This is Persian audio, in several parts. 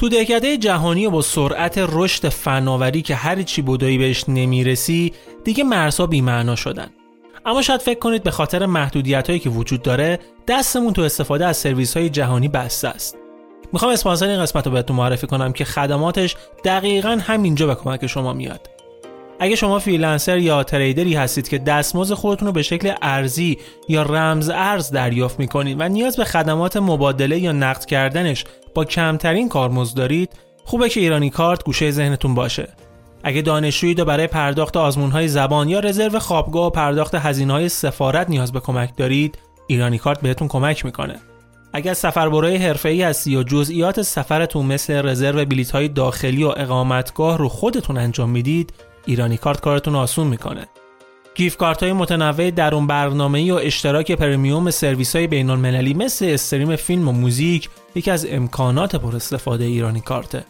تو دهکده جهانی با سرعت رشد فناوری که هر چی بدویی بهش نمی‌رسی دیگه مرزها بیمعنا شدن. اما شاید فکر کنید به خاطر محدودیت هایی که وجود داره دستمون تو استفاده از سرویس های جهانی بسته است. می‌خوام اسپانسر این قسمت رو بهتون معرفی کنم که خدماتش دقیقا همینجا به کمک شما میاد. اگه شما freelancer یا trader ی هستید که دستمزد خودتون رو به شکل ارزی یا رمز ارز دریافت می‌کنید و نیاز به خدمات مبادله یا نقد کردنش با کمترین کارمزد دارید خوبه که ایرانی کارت گوشه ذهنتون باشه. اگه دانشجویی و برای پرداخت های زبان یا رزرو خوابگاه و پرداخت های سفارت نیاز به کمک دارید ایرانی کارت بهتون کمک می‌کنه. اگر سفربروی حرفه‌ای هستید یا جزئیات سفرتون مثل رزرو بلیط های داخلی و اقامتگاه رو خودتون انجام می‌دید ایرانی کارت کارتون آسون می‌کنه. gift card های متنوع درون برنامه و اشتراک premium سرویس های بین المللی مثل stream فیلم و موزیک یکی از امکانات پر استفاده ایرانی کارته.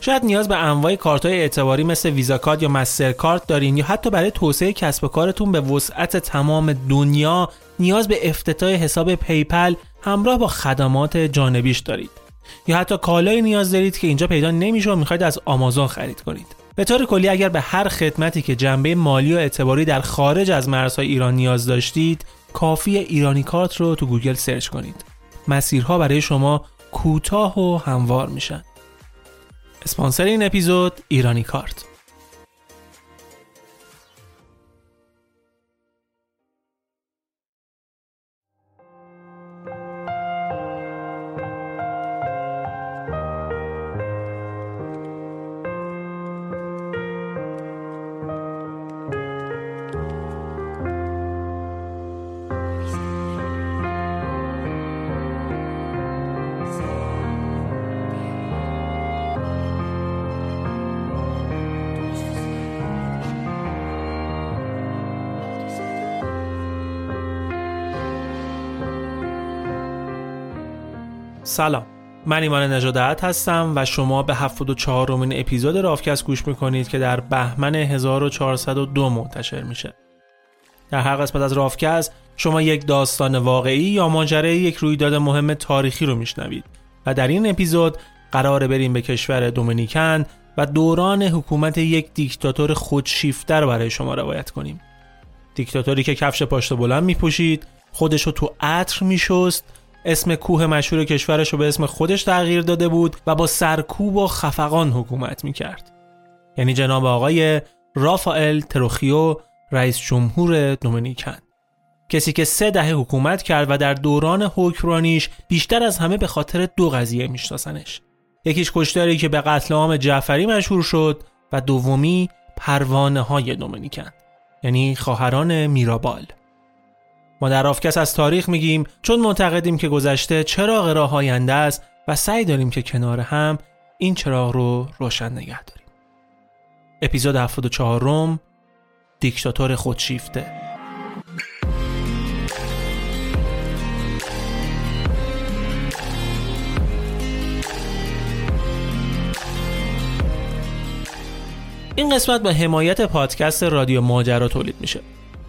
شاید نیاز به انواع کارت های اعتباری مثل ویزا کارت یا مستر کارت دارین یا حتی برای توسعه کسب و کارتون به وسعت تمام دنیا نیاز به افتتاح حساب PayPal همراه با خدمات جانبیش دارید. یا حتی کالایی نیاز دارید که اینجا پیدا نمیشه و می‌خواید از آمازون خرید کنید. به طور کلی اگر به هر خدمتی که جنبه مالی و اعتباری در خارج از مرزهای ایران نیاز داشتید کافیه ایرانی کارت رو تو گوگل search کنید. مسیرها برای شما کوتاه و هموار میشن. اسپانسر این اپیزود ایرانی کارت. سلام. من ایمان نجادت هستم و شما به 74 رومین اپیزود رافکست گوش می‌کنید که در بهمن 1402 منتشر میشه. در هر قسمت از رافکست شما یک داستان واقعی یا ماجرای یک رویداد مهم تاریخی رو میشنوید و در این اپیزود قرار بریم به کشور دومینیکن و دوران حکومت یک دیکتاتور خودشیفته رو برای شما روایت کنیم. دیکتاتوری که کفش پاشت بلند میپوشید خودش رو تو عطر میشست اسم کوه مشهور کشورش رو به اسم خودش تغییر داده بود و با سرکوب و خفقان حکومت می‌کرد. یعنی جناب آقای رافائل تروخیو رئیس جمهور دومینیکن. کسی که سه دهه حکومت کرد و در دوران حکمرانیش بیشتر از همه به خاطر دو قضیه میشناسنش. یکیش کشتاری که به قتل عام جعفری مشهور شد و دومی پروانه های دومینیکن یعنی خواهران میرابال. ما در آفکس از تاریخ میگیم چون معتقدیم که گذشته چراغ راه آینده است و سعی داریم که کنار هم این چراغ رو روشن نگه داریم. اپیزود 74 روم دیکتاتور خودشیفته. این قسمت به حمایت پادکست رادیو ماجرا تولید میشه.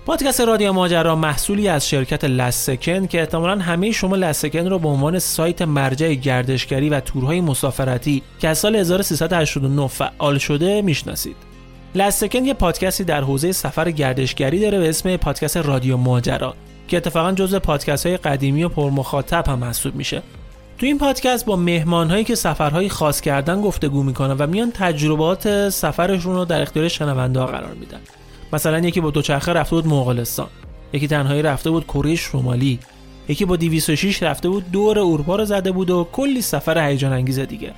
پادکست رادیو ماجرا محصولی از شرکت لسکن که احتمالا همه شما لسکن رو به عنوان سایت مرجع گردشگری و تورهای مسافرتی که از سال 1389 فعال شده می‌شناسید. لسکن یه پادکستی در حوزه سفر گردشگری داره به اسم پادکست رادیو ماجرا که اتفاقا جزو پادکست های قدیمی و پرمخاطب هم محسوب میشه تو این پادکست با مهمان هایی که سفرهای خاص کردن گفتگو می‌کنن و میان تجربات سفرشون رو در اختیار شنونده قرار میدن مثلا یکی با دوچرخه رفته بود مغولستان یکی تنهایی رفته بود کره شمالی یکی با 206 رفته بود دور اروپا رو زده بود و کلی سفر هیجان انگیز دیگه.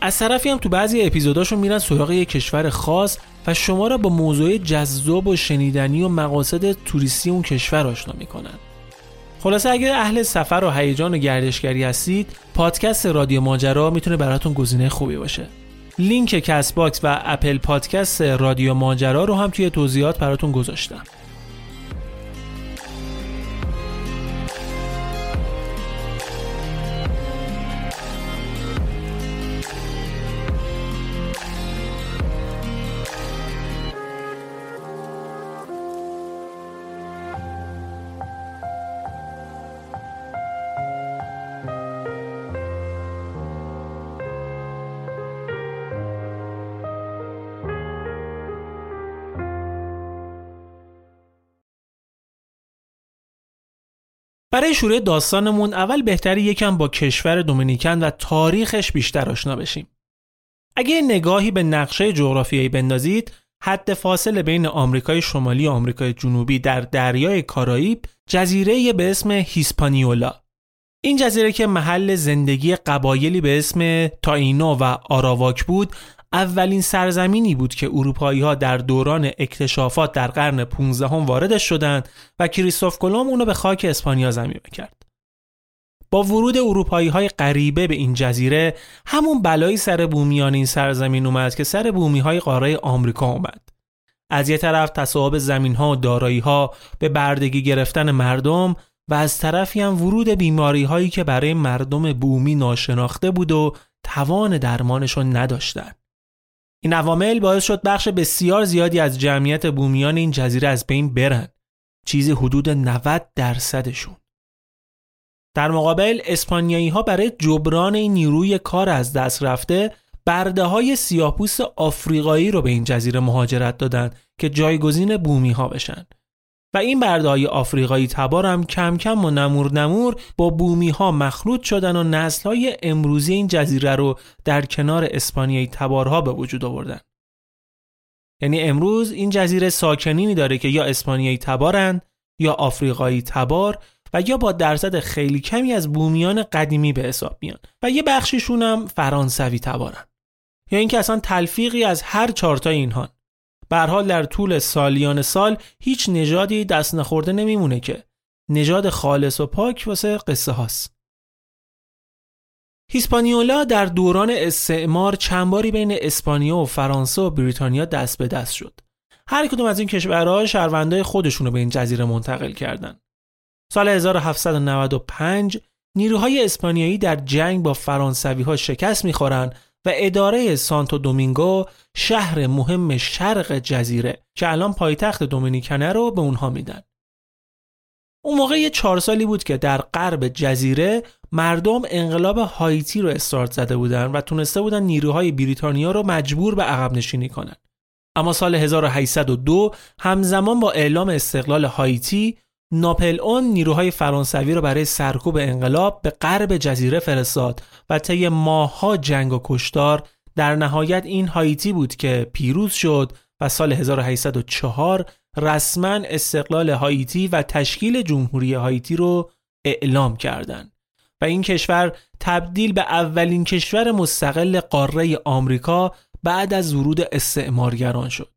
از طرفی هم تو بعضی اپیزوداشون میرن سراغ یک کشور خاص و شما را با موضوع جذاب و شنیدنی و مقاصد توریستی اون کشور آشنا می‌کنن. خلاصه اگر اهل سفر و هیجان و گردشگری هستید پادکست رادیو ماجرا می‌تونه براتون گزینه خوبی باشه. لینک Castbox و Apple Podcast رادیو ماجرا رو هم توی توضیحات براتون گذاشتم. برای شروع داستانمون اول بهتری یکم با کشور دومینیکن و تاریخش بیشتر آشنا بشیم. اگه نگاهی به نقشه جغرافیایی بندازید، حد فاصله بین آمریکای شمالی و آمریکای جنوبی در دریای کارائیب جزیره به اسم هیسپانیولا. این جزیره که محل زندگی قبایلی به اسم تاینو و آراواک بود اولین سرزمینی بود که اروپایی ها در دوران اکتشافات در قرن 15 هم وارد شدند و کریستوف کلم اونو به خاک اسپانیا زمین کرد. با ورود اروپایی های غریبه به این جزیره همون بلایی سر بومیان این سرزمین اومد که سر بومی های قاره آمریکا اومد. از یه طرف تصاحب زمین ها و دارایی ها به بردگی گرفتن مردم و از طرفی هم ورود بیماری هایی که برای مردم بومی ناشناخته بود و توان درمانشون نداشتند. این عوامل باعث شد بخش بسیار زیادی از جمعیت بومیان این جزیره از بین برن. چیزی حدود 90 درصدشون. در مقابل اسپانیایی ها برای جبران این نیروی کار از دست رفته برده های سیاپوس آفریقایی رو به این جزیره مهاجرت دادن که جایگزین بومی ها بشن. و این بردهای آفریقایی تبار هم کم کم و نمور نمور با بومی ها مخلوط شدن و نسل های امروزی این جزیره رو در کنار اسپانیایی تبارها به وجود آوردن. یعنی امروز این جزیره ساکنینی داره که یا اسپانیایی تبارند یا آفریقایی تبار و یا با درصد خیلی کمی از بومیان قدیمی به حساب میان و یه بخشیشون هم فرانسوی تبارن یا اینکه اصلا تلفیقی از هر چارتا اینها به حال در طول سالیان سال هیچ نژادی دست نخورده نمیمونه که. نژاد خالص و پاک واسه قصه هاست. هیسپانیولا در دوران استعمار چند باری بین اسپانیا و فرانسه و بریتانیا دست به دست شد. هر کدوم از این کشورها شهروندای خودشونو به این جزیره منتقل کردند. سال 1795 نیروهای اسپانیایی در جنگ با فرانسوی ها شکست می‌خورن و اداره سانتو دومینگو شهر مهم شرق جزیره که الان پایتخت دومینیکنه رو به اونها میدن. اون موقع یه چهار سالی بود که در غرب جزیره مردم انقلاب هایتی رو استارت زده بودن و تونسته بودن نیروهای بریتانیا رو مجبور به عقب نشینی کنن. اما سال 1802 همزمان با اعلام استقلال هایتی ناپل اون نیروهای فرانسوی را برای سرکوب انقلاب به غرب جزیره فرستاد و طی ماهها جنگ و کشتار در نهایت این هایتی بود که پیروز شد و سال 1804 رسما استقلال هایتی و تشکیل جمهوری هایتی رو اعلام کردند و این کشور تبدیل به اولین کشور مستقل قاره آمریکا بعد از ورود استعمارگران شد.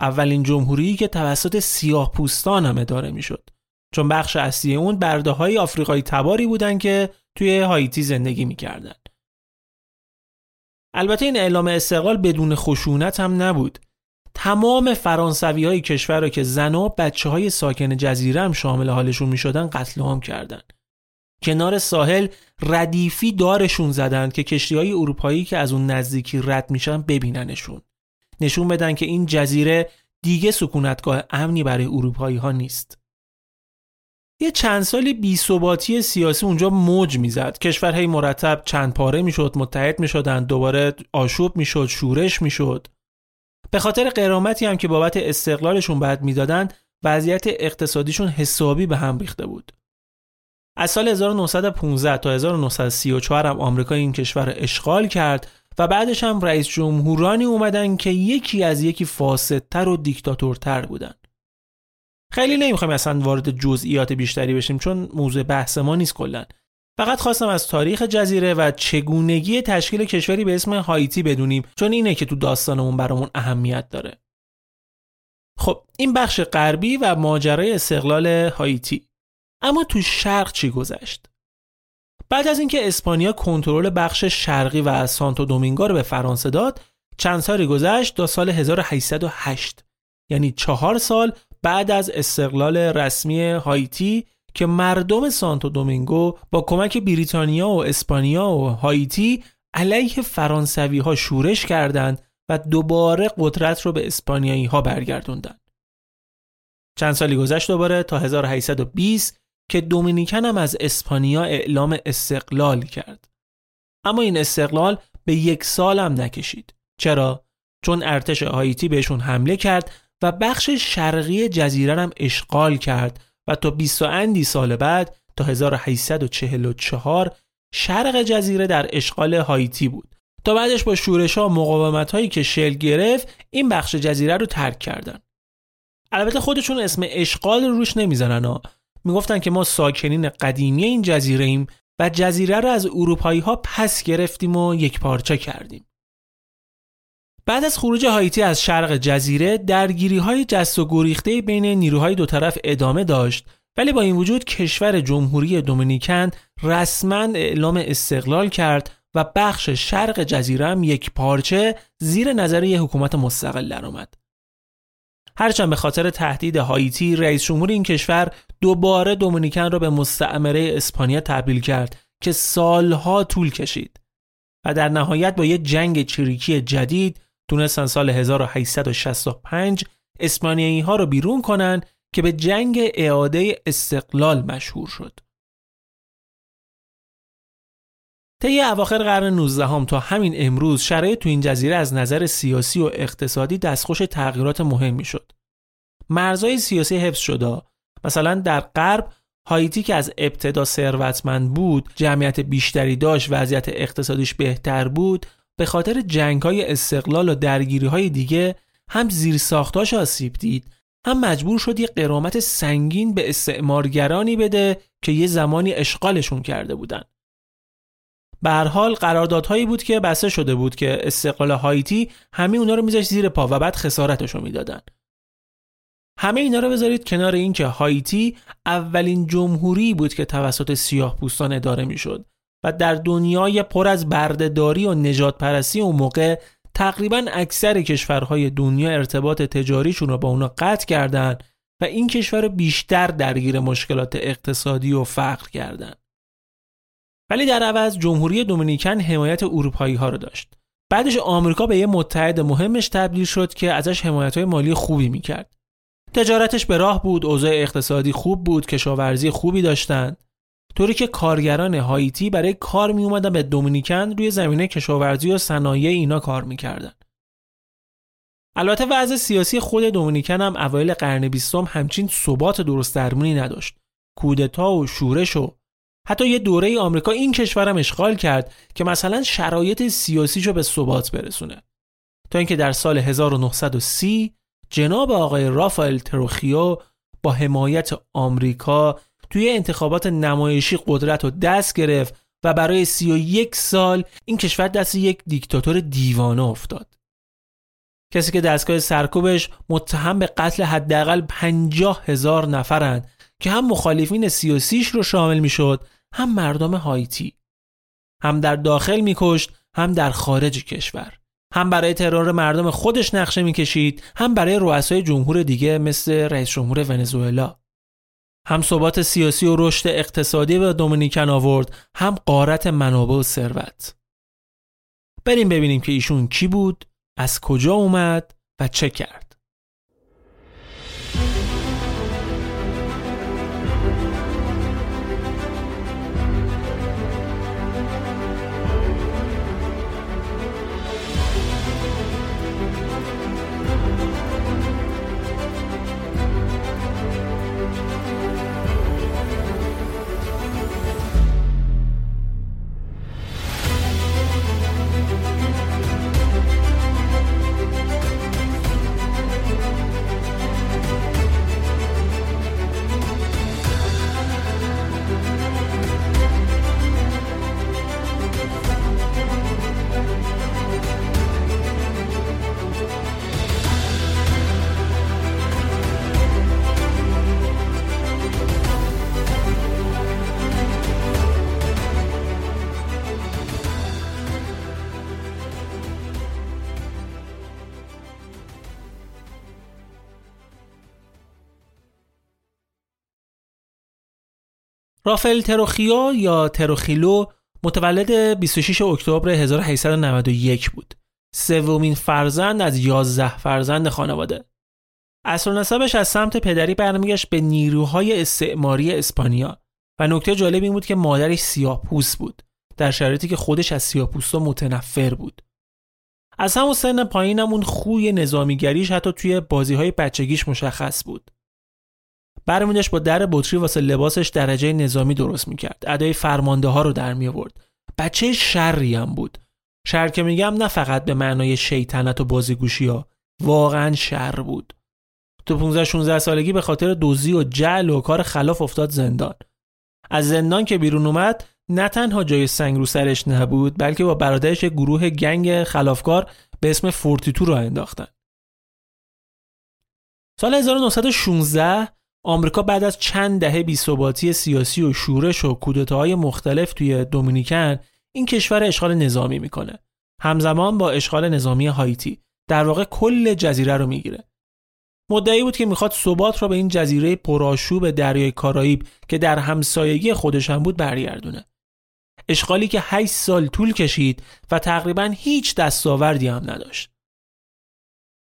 اولین جمهوری که توسط سیاه پوستان هم اداره می شد. چون بخش اصلی اون برده های آفریقایی تباری بودن که توی هایتی زندگی می‌کردن. البته این اعلام استقلال بدون خشونت هم نبود. تمام فرانسوی های کشور را که زن و بچه های ساکن جزیره هم شامل حالشون می شدن قتل عام کردن. کنار ساحل ردیفی دارشون زدن که کشتی های اروپایی که از اون نزدیکی رد میشن ببیننشون. نشون بدن که این جزیره دیگه سکونتگاه امنی برای اروپایی ها نیست. یه چند سالی بیثباتی سیاسی اونجا موج می‌زد. کشورهای مرتب چند پاره می‌شد متحد می‌شدن دوباره آشوب می‌شد شورش می‌شد. به خاطر قرامتی هم که بابت استقلالشون بعد می‌دادن وضعیت اقتصادیشون حسابی به هم ریخته بود. از سال 1915 تا 1934 هم آمریکا این کشور رو اشغال کرد و بعدش هم رئیس جمهورانی اومدن که یکی از یکی فاسدتر و دیکتاتورتر بودن. خیلی نمی‌خوایم اصلا وارد جزئیات بیشتری بشیم چون موضوع بحث ما نیست کلا. فقط خواستم از تاریخ جزیره و چگونگی تشکیل کشوری به اسم هایتی بدونیم چون اینه که تو داستانمون برامون اهمیت داره. خب این بخش غربی و ماجرای استقلال هایتی. اما تو شرق چی گذشت؟ بعد از اینکه اسپانیا کنترل بخش شرقی و سانتو دومینگو رو به فرانسه داد چند سالی گذشت تا سال 1808 یعنی چهار سال بعد از استقلال رسمی هایتی که مردم سانتو دومینگو با کمک بریتانیا و اسپانیا و هایتی علیه فرانسوی ها شورش کردند و دوباره قدرت رو به اسپانیایی ها برگردوندن. چند سالی گذشت دوباره تا 1820 که دومینیکن هم از اسپانیا اعلام استقلال کرد. اما این استقلال به یک سال هم نکشید. چرا؟ چون ارتش هایتی بهشون حمله کرد و بخش شرقی جزیره هم اشغال کرد و تا 20 اندی سال بعد تا 1844 شرق جزیره در اشغال هایتی بود تا بعدش با شورش ها مقاومت هایی که شل گرفت این بخش جزیره رو ترک کردن البته خودشون اسم اشغال روش نمی‌زنن ها می‌گفتن که ما ساکنین قدیمی این جزیره ایم و جزیره رو از اروپایی ها پس گرفتیم و یک پارچه کردیم بعد از خروج هایتی از شرق جزیره درگیری های جست و گریخته بین نیروهای دو طرف ادامه داشت ولی با این وجود کشور جمهوری دومینیکن رسما اعلام استقلال کرد و بخش شرق جزیره هم یک پارچه زیر نظر یک حکومت مستقل درآمد. هرچند به خاطر تهدید هایتی رئیس جمهور این کشور دوباره دومینیکن را به مستعمره اسپانیا تبدیل کرد که سالها طول کشید و در نهایت با یک جنگ چریکی جدید تونستن سال 1865 اسپانیایی ها رو بیرون کنن که به جنگ اعاده استقلال مشهور شد. طی اواخر قرن 19 هم تا همین امروز شرایط تو این جزیره از نظر سیاسی و اقتصادی دستخوش تغییرات مهمی شد. مرزهای سیاسی حفظ شده مثلا در غرب هایتی که از ابتدا ثروتمند بود جمعیت بیشتری داشت وضعیت اقتصادیش بهتر بود به خاطر جنگ های استقلال و درگیری های دیگه هم زیر ساختاش آسیب دید هم مجبور شد یه قرامت سنگین به استعمارگرانی بده که یه زمانی اشغالشون کرده بودن. به حال قراردادهایی بود که بسته شده بود که استقلال هایتی همه اونا رو میذاشت زیر پا و بعد خسارتش می‌دادن. همه اینا رو بذارید کنار اینکه هایتی اولین جمهوری بود که توسط سیاه پوستان اداره می‌شد و در دنیای پر از بردهداری و نجات پرستی اون موقع تقریبا اکثر کشورهای دنیا ارتباط تجاریشون رو با اونا قطع کردن و این کشور بیشتر درگیر مشکلات اقتصادی و فقر کردن. ولی در عوض جمهوری دومینیکن حمایت اروپایی ها رو داشت. بعدش آمریکا به یه متحد مهمش تبدیل شد که ازش حمایت های مالی خوبی می‌کرد. تجارتش به راه بود، اوضاع اقتصادی خوب بود، کشاورزی خوبی داشتند. طوری که کارگران هایتی برای کار می اومدن به دومینیکن روی زمینه کشاورزی و صنایع اینا کار می‌کردن. البته وضع سیاسی خود دومینیکن هم اوایل قرن بیستم همچین ثبات درست درمونی نداشت. کودتا و شورش و حتی یه دوره آمریکا این کشورم اشغال کرد که مثلا شرایط سیاسیشو به ثبات برسونه. تا اینکه در سال 1930 جناب آقای رافائل تروخیو با حمایت آمریکا توی انتخابات نمایشی قدرت رو دست گرفت و برای سی و یک سال این کشور دست یک دیکتاتور دیوانه افتاد. کسی که دستگاه سرکوبش متهم به قتل حداقل پنجاه هزار نفرند که هم مخالفین سیاسیش رو شامل می‌شد هم مردم هایتی. هم در داخل میکشت هم در خارج کشور. هم برای ترور مردم خودش نقشه می‌کشید هم برای رؤسای جمهور دیگه مثل رئیس جمهور ونزوئلا. هم ثبات سیاسی و رشد اقتصادی به دومینیکن آورد هم قارت منابع و ثروت. بریم ببینیم که ایشون کی بود از کجا اومد و چه کرد. رافائل تروخیا یا تروخیلو متولد 26 اکتبر 1891 بود. سومین فرزند از 11 فرزند خانواده. اصل نسبش از سمت پدری برمیگشت به نیروهای استعماری اسپانیا و نکته جالب این بود که مادرش سیاپوس بود در شرایطی که خودش از سیاپوستا متنفر بود. از همون سن پایینم اون خوی نظامیگریش حتی توی بازی های بچگیش مشخص بود. برمیداشت با در بطری واسه لباسش درجه نظامی درست می‌کرد. ادای فرمانده ها رو در می آورد بچه شری هم بود. شر که میگم نه فقط به معنای شیطنت و بازیگوشی ها واقعا شر بود. تو 15 16 سالگی به خاطر دزدی و جعل و کار خلاف افتاد زندان. از زندان که بیرون اومد نه تنها جای سنگ رو سرش نبود بلکه با برادرش گروه gang خلافکار به اسم فورتیتو راه انداختن. سال 1916 آمریکا بعد از چند دهه بیثباتی سیاسی و شورش و کودتاهای مختلف توی دومینیکن این کشور اشغال نظامی می‌کنه. همزمان با اشغال نظامی هایتی. در واقع کل جزیره رو می‌گیره. مدعی بود که می‌خواد ثبات را به این جزیره پرآشوب دریای کارائیب که در همسایگی خودش هم بود برگردونه. اشغالی که 8 سال طول کشید و تقریبا هیچ دستاوردی هم نداشت.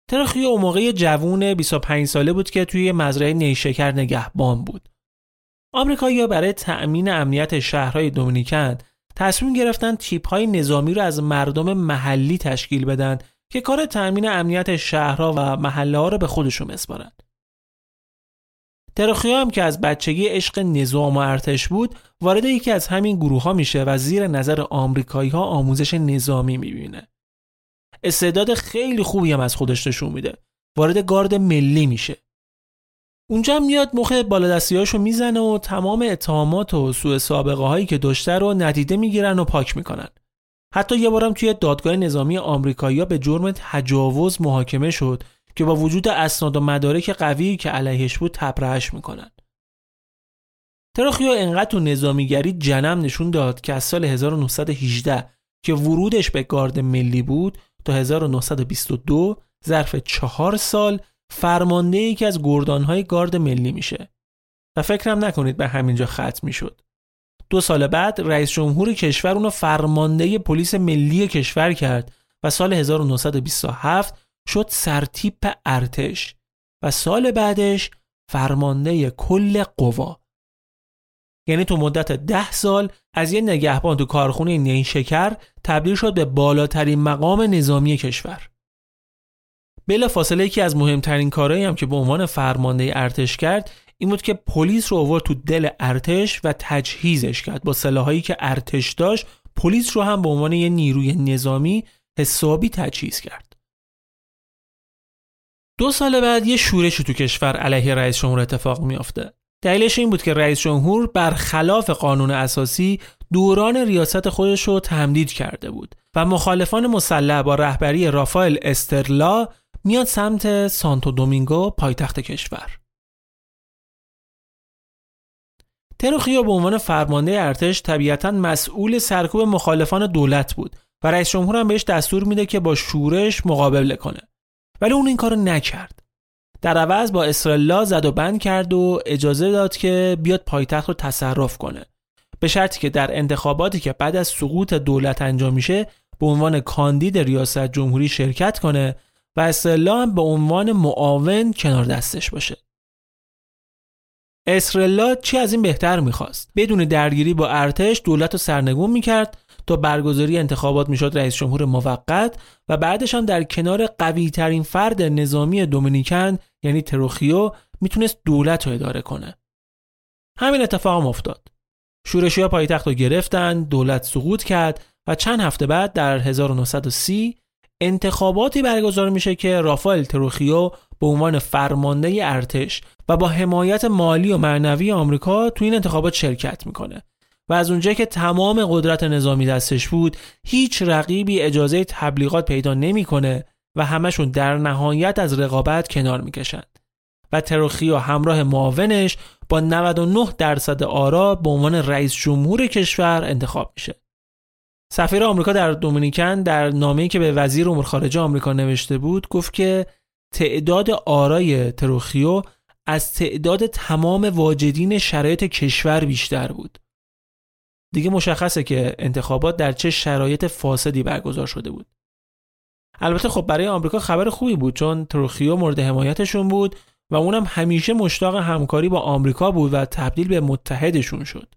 ترخی اون موقع جوون 25 ساله بود که توی مزرعه نیشکر نگهبان بود. آمریکایی‌ها برای تأمین امنیت شهرهای دومینیکن تصمیم گرفتن تیپ های نظامی رو از مردم محلی تشکیل بدن که کار تأمین امنیت شهرها و محله ها رو به خودشون بسپارن. ترخیا هم که از بچگی عشق نظام و ارتش بود وارد یکی از همین گروه ها میشه و زیر نظر آمریکایی ها آموزش نظامی می‌بینه. استعداد خیلی خوبی هم از خودش نشون میده. وارد گارد ملی میشه. اونجا میاد مخ بالادستیاشو می‌زنه و تمام اتهامات و سوء سابقه هایی که داشته رو ندیده می‌گیرن و پاک می‌کنن. حتی یه بارم توی دادگاه نظامی آمریکایی به جرم تجاوز محاکمه شد که با وجود اسناد و مدارک قوی که علیهش بود تبرهش می‌کنن. تراخیو انقدر تو نظامیگری جنم نشون داد که از سال 1918 که ورودش به گارد ملی بود تا 1922 ظرف چهار سال فرمانده یکی از گردانهای گارد ملی میشه. و فکرم نکنید به همینجا ختم می‌شد. دو سال بعد رئیس جمهور کشور اونو فرمانده پلیس ملی کشور کرد و سال 1927 شد سرتیپ ارتش و سال بعدش فرمانده کل قوا. یعنی تو مدت ده سال از یه نگهبان تو کارخونه نیشکر تبدیل شد به بالاترین مقام نظامی کشور. بلا فاصله یکی از مهمترین کارهایی هم که به عنوان فرمانده ارتش کرد این بود که پلیس رو آورد تو دل ارتش و تجهیزش کرد با سلاحایی که ارتش داشت پلیس رو هم به عنوان یه نیروی نظامی حسابی تجهیز کرد. دو سال بعد یه شورشی تو کشور علیه رئیس جمهور اتفاق میافته. دلیلش این بود که رئیس جمهور برخلاف قانون اساسی دوران ریاست خودش رو تمدید کرده بود و مخالفان مسلح با رهبری رافائل استرلا میاد سمت سانتو دومینگو پایتخت کشور. تروخیو به عنوان فرمانده ارتش طبیعتا مسئول سرکوب مخالفان دولت بود و رئیس جمهور هم بهش دستور میده که با شورش مقابله کنه. ولی اون این کارو نکرد. در عوض با اسرائیل زد و بند کرد و اجازه داد که بیاد پایتخت رو تصرف کنه. به شرطی که در انتخاباتی که بعد از سقوط دولت انجام میشه به عنوان کاندید ریاست جمهوری شرکت کنه و اسرائیل هم به عنوان معاون کنار دستش باشه. اسرائیل چی از این بهتر می‌خواست؟ بدون درگیری با ارتش دولت رو سرنگون می‌کرد تا برگزاری انتخابات می‌شد رئیس جمهور موقت و بعدش هم در کنار قوی ترین فرد نظامی دومینیکن یعنی تروخیو می‌تونست دولت رو اداره کنه. همین اتفاق هم افتاد. شورشی ها پایتخت رو گرفتن دولت سقوط کرد و چند هفته بعد در 1930 انتخاباتی برگزار میشه که رافائل تروخیو به عنوان فرمانده ارتش و با حمایت مالی و معنوی آمریکا تو این انتخابات شرکت می‌کنه. و از اونجایی که تمام قدرت نظامی دستش بود هیچ رقیبی اجازه تبلیغات پیدا نمی‌کنه و همشون در نهایت از رقابت کنار می‌کشند. و تروخی و همراه معاونش با 99 درصد آرا به عنوان رئیس جمهور کشور انتخاب میشه سفیر آمریکا در دومینیکن در نامه‌ای که به وزیر امور خارجه آمریکا نوشته بود گفت که تعداد آرای تروخیو از تعداد تمام واجدین شرایط کشور بیشتر بود. دیگه مشخصه که انتخابات در چه شرایط فاسدی برگزار شده بود. البته خب برای آمریکا خبر خوبی بود چون تروخیو مورد حمایتشون بود و اونم همیشه مشتاق همکاری با آمریکا بود و تبدیل به متحدشون شد.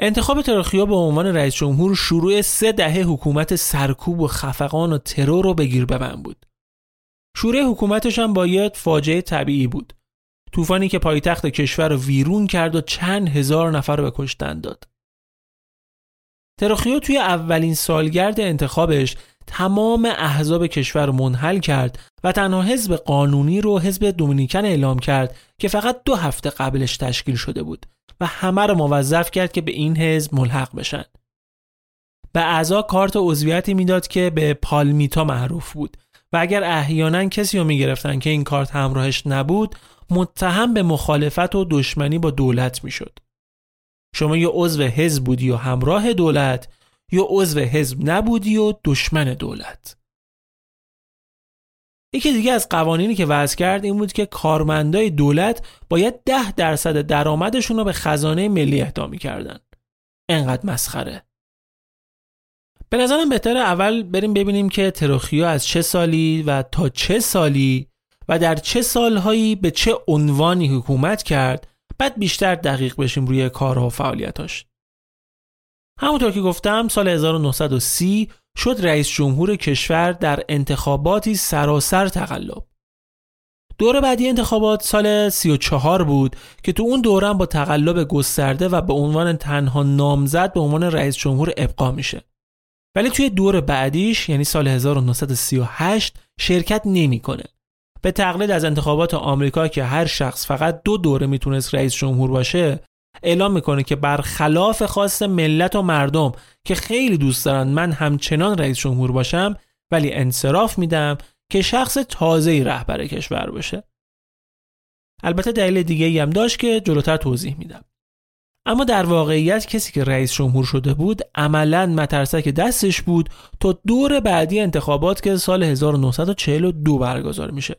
انتخاب ترخیا به عنوان رئیس جمهور شروع سه دهه حکومت سرکوب و خفقان و ترور رو بگیر ببند بود. شروع حکومتش هم با یه فاجعه طبیعی بود. طوفانی که پایتخت کشور رو ویرون کرد و چند هزار نفر رو به کشتن داد. ترخیو توی اولین سالگرد انتخابش تمام احزاب کشور منحل کرد و تنها حزب قانونی رو حزب دومینیکن اعلام کرد که فقط دو هفته قبلش تشکیل شده بود و همه رو موظف کرد که به این حزب ملحق بشن. به اعضا کارت عضویتی می‌داد که به پالمیتا معروف بود و اگر احیانا کسی رو می‌گرفتن که این کارت همراهش نبود متهم به مخالفت و دشمنی با دولت می‌شد. شما یه عضو حزب بودی و همراه دولت یا عضو حزب نبودی و دشمن دولت. یکی دیگه از قوانینی که وضع کرد این بود که کارمندای دولت باید ده درصد درآمدشون رو به خزانه ملی اهدا می‌کردن. انقدر مسخره. به نظرم بهتر اول بریم ببینیم که تروخیو از چه سالی و تا چه سالی و در چه سالهایی به چه عنوانی حکومت کرد بعد بیشتر دقیق بشیم روی کارها و فعالیتاش. همونطور که گفتم سال 1930 شد رئیس جمهور کشور در انتخاباتی سراسر تقلب. دور بعدی انتخابات سال 34 بود که تو اون دوره با تقلب گسترده و به عنوان تنها نامزد به عنوان رئیس جمهور ابقا میشه. ولی توی دور بعدیش یعنی سال 1938 شرکت نمی‌کنه. به تقلید از انتخابات آمریکا که هر شخص فقط دو دوره می‌تونست رئیس جمهور باشه اعلام می‌کنه که برخلاف خواست ملت و مردم که خیلی دوست دارن من همچنان رئیس جمهور باشم ولی انصراف میدم که شخص تازه رهبر کشور باشه البته دلیل دیگه هم داشت که جلوتر توضیح میدم. اما در واقعیت کسی که رئیس جمهور شده بود عملا مترسک دستش بود تا دور بعدی انتخابات که سال 1942 برگزار میشه.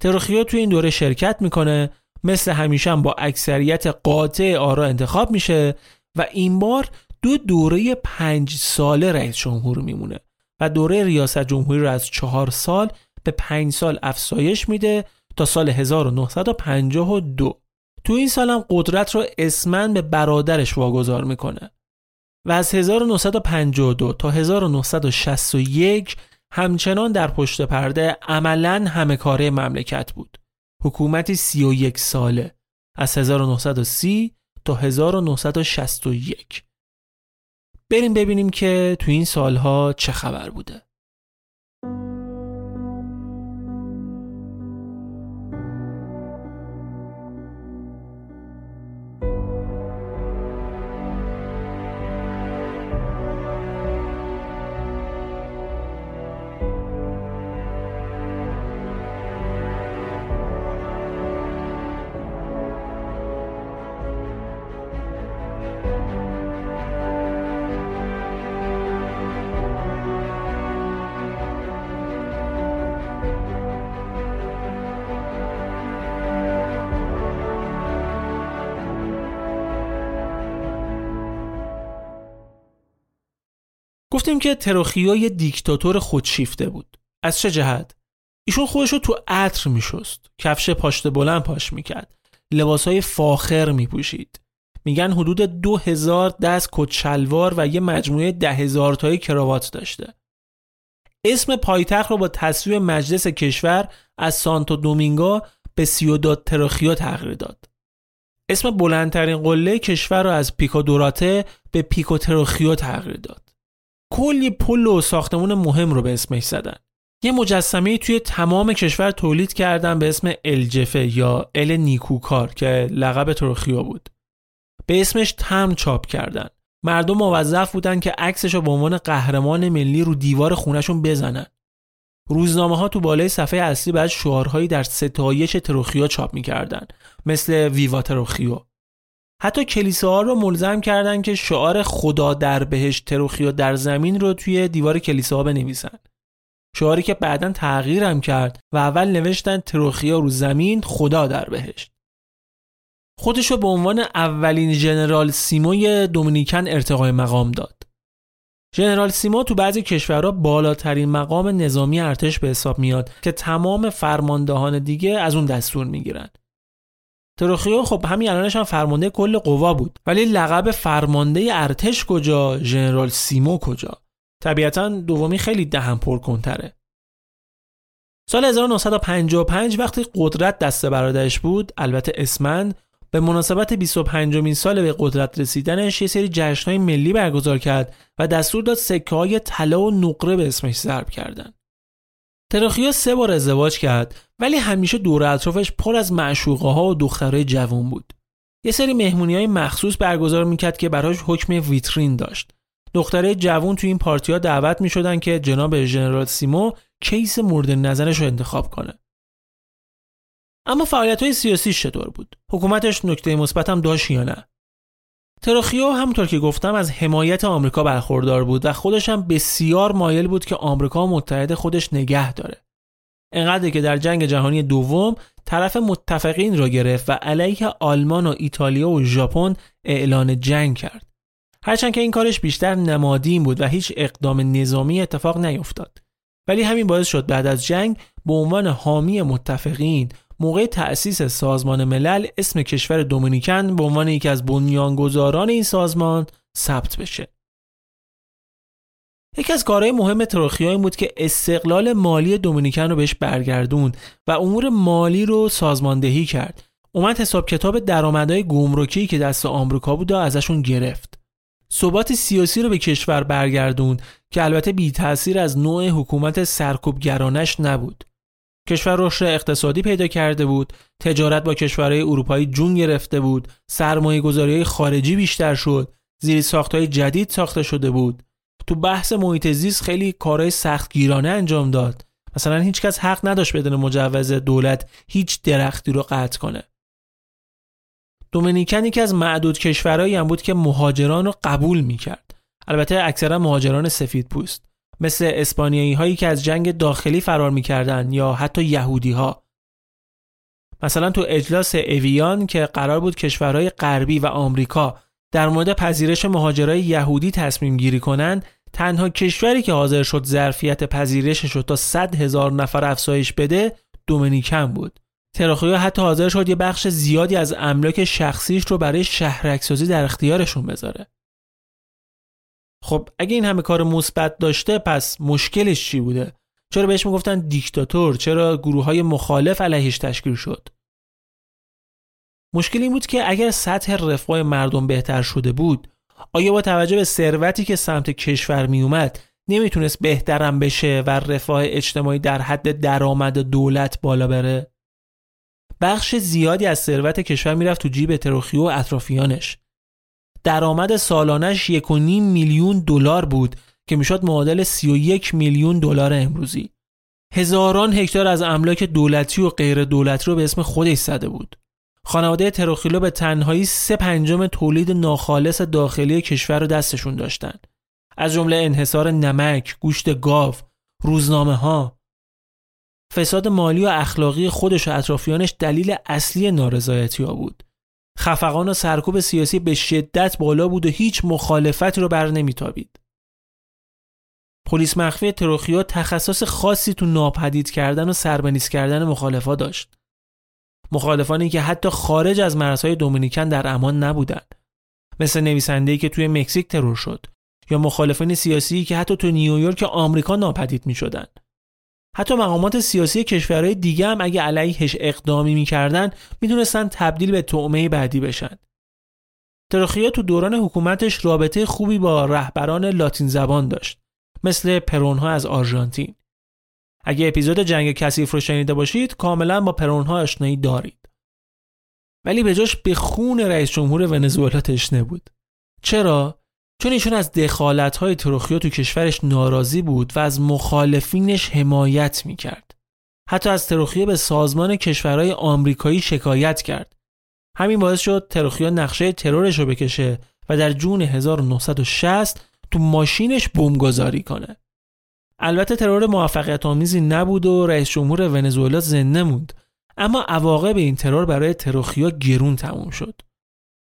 تروخیو توی این دوره شرکت می‌کنه مثل همیشه هم با اکثریت قاطع آرا انتخاب میشه و این بار دو دوره پنج ساله رئیس جمهور میمونه و دوره ریاست جمهوری رو از چهار سال به پنج سال افزایش میده تا سال 1952 تو این سال هم قدرت رو اسمن به برادرش واگذار می‌کنه و از 1952 تا 1961 همچنان در پشت پرده عملا همه کاره مملکت بود. حکومتی 31 ساله از 1930 تا 1961 بریم ببینیم که تو این سالها چه خبر بوده. گفتیم که تروخیو یه دیکتاتور خودشیفته بود. از چه جهت؟ ایشون خودش رو تو عطر میشست. کفش پاشت بلند پاش می‌کرد. لباسهای فاخر میپوشید. میگن حدود دو هزار دست کچلوار و یه مجموعه ده هزار تایی کراوات داشته. اسم پایتخت رو با تصویر مجلس کشور از سانتو دومینگو به سیوداد تروخیو تغییر داد. اسم بلندترین قله کشور رو از پیکو دوراته به پیکو تروخیو تغییر داد. کلی پل و ساختمون مهم رو به اسمش زدن. یه مجسمه توی تمام کشور تولید کردن به اسم الجفه یا ال نیکوکار که لقب تروخیو بود. به اسمش تم چاپ کردن. مردم موظف بودن که عکسش رو به عنوان قهرمان ملی رو دیوار خونشون بزنن. روزنامه ها تو بالای صفحه اصلی بعد شعارهایی در ستایش تروخیو چاپ می‌کردن. مثل ویوا تروخیو حتی کلیساها رو ملزم کردن که شعار خدا در بهشت تروخیو در زمین رو توی دیوار کلیساها بنویسن. شعاری که بعدا تغییرم کرد و اول نوشتن تروخیا رو زمین خدا در بهشت. خودشو به عنوان اولین ژنرال سیموی دومینیکن ارتقای مقام داد. ژنرال سیمو تو بعضی کشورها بالاترین مقام نظامی ارتش به حساب میاد که تمام فرماندهان دیگه از اون دستور می‌گیرن. تروخیو خب همین الانش هم فرمانده کل قوا بود. ولی لقب فرمانده ارتش کجا؟ ژنرال سیمو کجا؟ طبیعتا دومی خیلی دهن پر کنتره سال 1955 وقتی قدرت دست برادرش بود البته اسمند به مناسبت 25 مین سال به قدرت رسیدنش یه سری جشنهای ملی برگزار کرد و دستور داد سکه های طلا و نقره به اسمش ضرب کردن. تراخیا سه بار ازدواج کرد ولی همیشه دور اطرافش پر از معشوقه ها و دخترای جوان بود. یه سری مهمونی های مخصوص برگزار می‌کرد که براش حکم ویترین داشت. دختره جوون تو این پارتی ها دعوت می شدن که جناب ژنرال سیمو کیس مورد نظرش رو انتخاب کنه. اما فعالیت های سیاسی چطور بود؟ حکومتش نکته مثبت هم داشت یا نه؟ تراخیو همونطور که گفتم از حمایت آمریکا برخوردار بود و خودش هم بسیار مایل بود که آمریکا متحد خودش نگه داره. انقدر که در جنگ جهانی دوم طرف متفقین را گرفت و علیه آلمان و ایتالیا و ژاپن اعلان جنگ کرد. هرچند که این کارش بیشتر نمادین بود و هیچ اقدام نظامی اتفاق نیفتاد ولی همین باعث شد بعد از جنگ به عنوان حامی متفقین موقع تأسیس سازمان ملل اسم کشور دومینیکن به عنوان یکی از بنیانگذاران این سازمان ثبت بشه. یکی از کارهای مهم تروخیا این بود که استقلال مالی دومینیکن رو بهش برگردوند و امور مالی رو سازماندهی کرد. اومد حساب کتاب درآمدهای گمرکی که دست آمریکا بود و ازشون گرفت. ثبات سیاسی رو به کشور برگردون که البته بی تاثیر از نوع حکومت سرکوبگرانش نبود. کشور رشد اقتصادی پیدا کرده بود، تجارت با کشورهای اروپایی جون گرفته بود، سرمایه گذاری خارجی بیشتر شد، زیر های جدید ساخته شده بود. تو بحث محیط زیست خیلی کارهای سختگیرانه انجام داد. مثلا هیچکس حق نداشت بدون مجوز دولت هیچ درختی رو قطع کنه. دومینیکن یکی از معدود کشورهایی هم بود که مهاجران رو قبول می‌کرد البته اکثرا مهاجران سفید پوست مثل اسپانیایی هایی که از جنگ داخلی فرار می‌کردن یا حتی یهودی ها مثلا تو اجلاس اویان که قرار بود کشورهای غربی و آمریکا در مورد پذیرش مهاجرای یهودی تصمیم گیری کنند تنها کشوری که حاضر شد ظرفیت پذیرشش رو تا 100 هزار نفر افزایش بده دومینیکن بود تراخیا حتی حاضر شد یه بخش زیادی از املاک شخصیش رو برای شهرکسازی در اختیارشون بذاره. خب اگه این همه کار مثبت داشته پس مشکلش چی بوده؟ چرا بهش می‌گفتن دیکتاتور؟ چرا گروه های مخالف علیهش تشکیل شد؟ مشکل این بود که اگر سطح رفاه مردم بهتر شده بود آیا با توجه به ثروتی که سمت کشور میومد نمی‌تونست بهترم بشه و رفاه اجتماعی در حد درآمد دولت بالا بره؟ بخش زیادی از ثروت کشور می‌رفت تو جیب تروخیو و اطرافیانش درآمد سالانش یک میلیون دلار بود که می‌شد معادل 31 میلیون دلار امروزی. هزاران هکتار از املاک دولتی و غیر دولتی رو به اسم خودش زده بود. خانواده تروخیلو به تنهایی سه پنجم تولید ناخالص داخلی کشور رو دستشون داشتن. از جمله انحصار نمک، گوشت گاو، روزنامه ها، فساد مالی و اخلاقی خودش و اطرافیانش دلیل اصلی نارضایتی ها بود. خفقان و سرکوب سیاسی به شدت بالا بود و هیچ مخالفتی رو بر نمیتابید. پلیس مخفی تروخیو تخصص خاصی تو ناپدید کردن و سربنیز کردن مخالفا داشت. مخالفانی که حتی خارج از مرزهای دومینیکن در امان نبودند. مثل نویسنده‌ای که توی مکزیک ترور شد یا مخالفان سیاسی که حتی تو نیویورک آمریکا ناپدید می شدن. حتی مقامات سیاسی کشورهای دیگه هم اگه علیهش اقدامی می‌کردن می‌دونستن تبدیل به طعمه بعدی بشن. ترخیا تو دوران حکومتش رابطه خوبی با رهبران لاتین زبان داشت مثل پرونها از آرژانتین. اگه اپیزود جنگ کثیف رو شنیده باشید کاملا با پرونها آشنایی دارید. ولی به جاش به خون رئیس جمهور ونزوئلا تشنه بود. چرا؟ چون ایشون از دخالت های تروخیو تو کشورش ناراضی بود و از مخالفینش حمایت می‌کرد. حتی از تروخیو به سازمان کشورهای آمریکایی شکایت کرد. همین باعث شد تروخیو نقشه ترورش رو بکشه و در جون 1960 تو ماشینش بمبگذاری کنه. البته ترور موفقیت آمیزی نبود و رئیس جمهور ونزوئلا زنده موند اما عواقب این ترور برای تروخیو گرون تموم شد.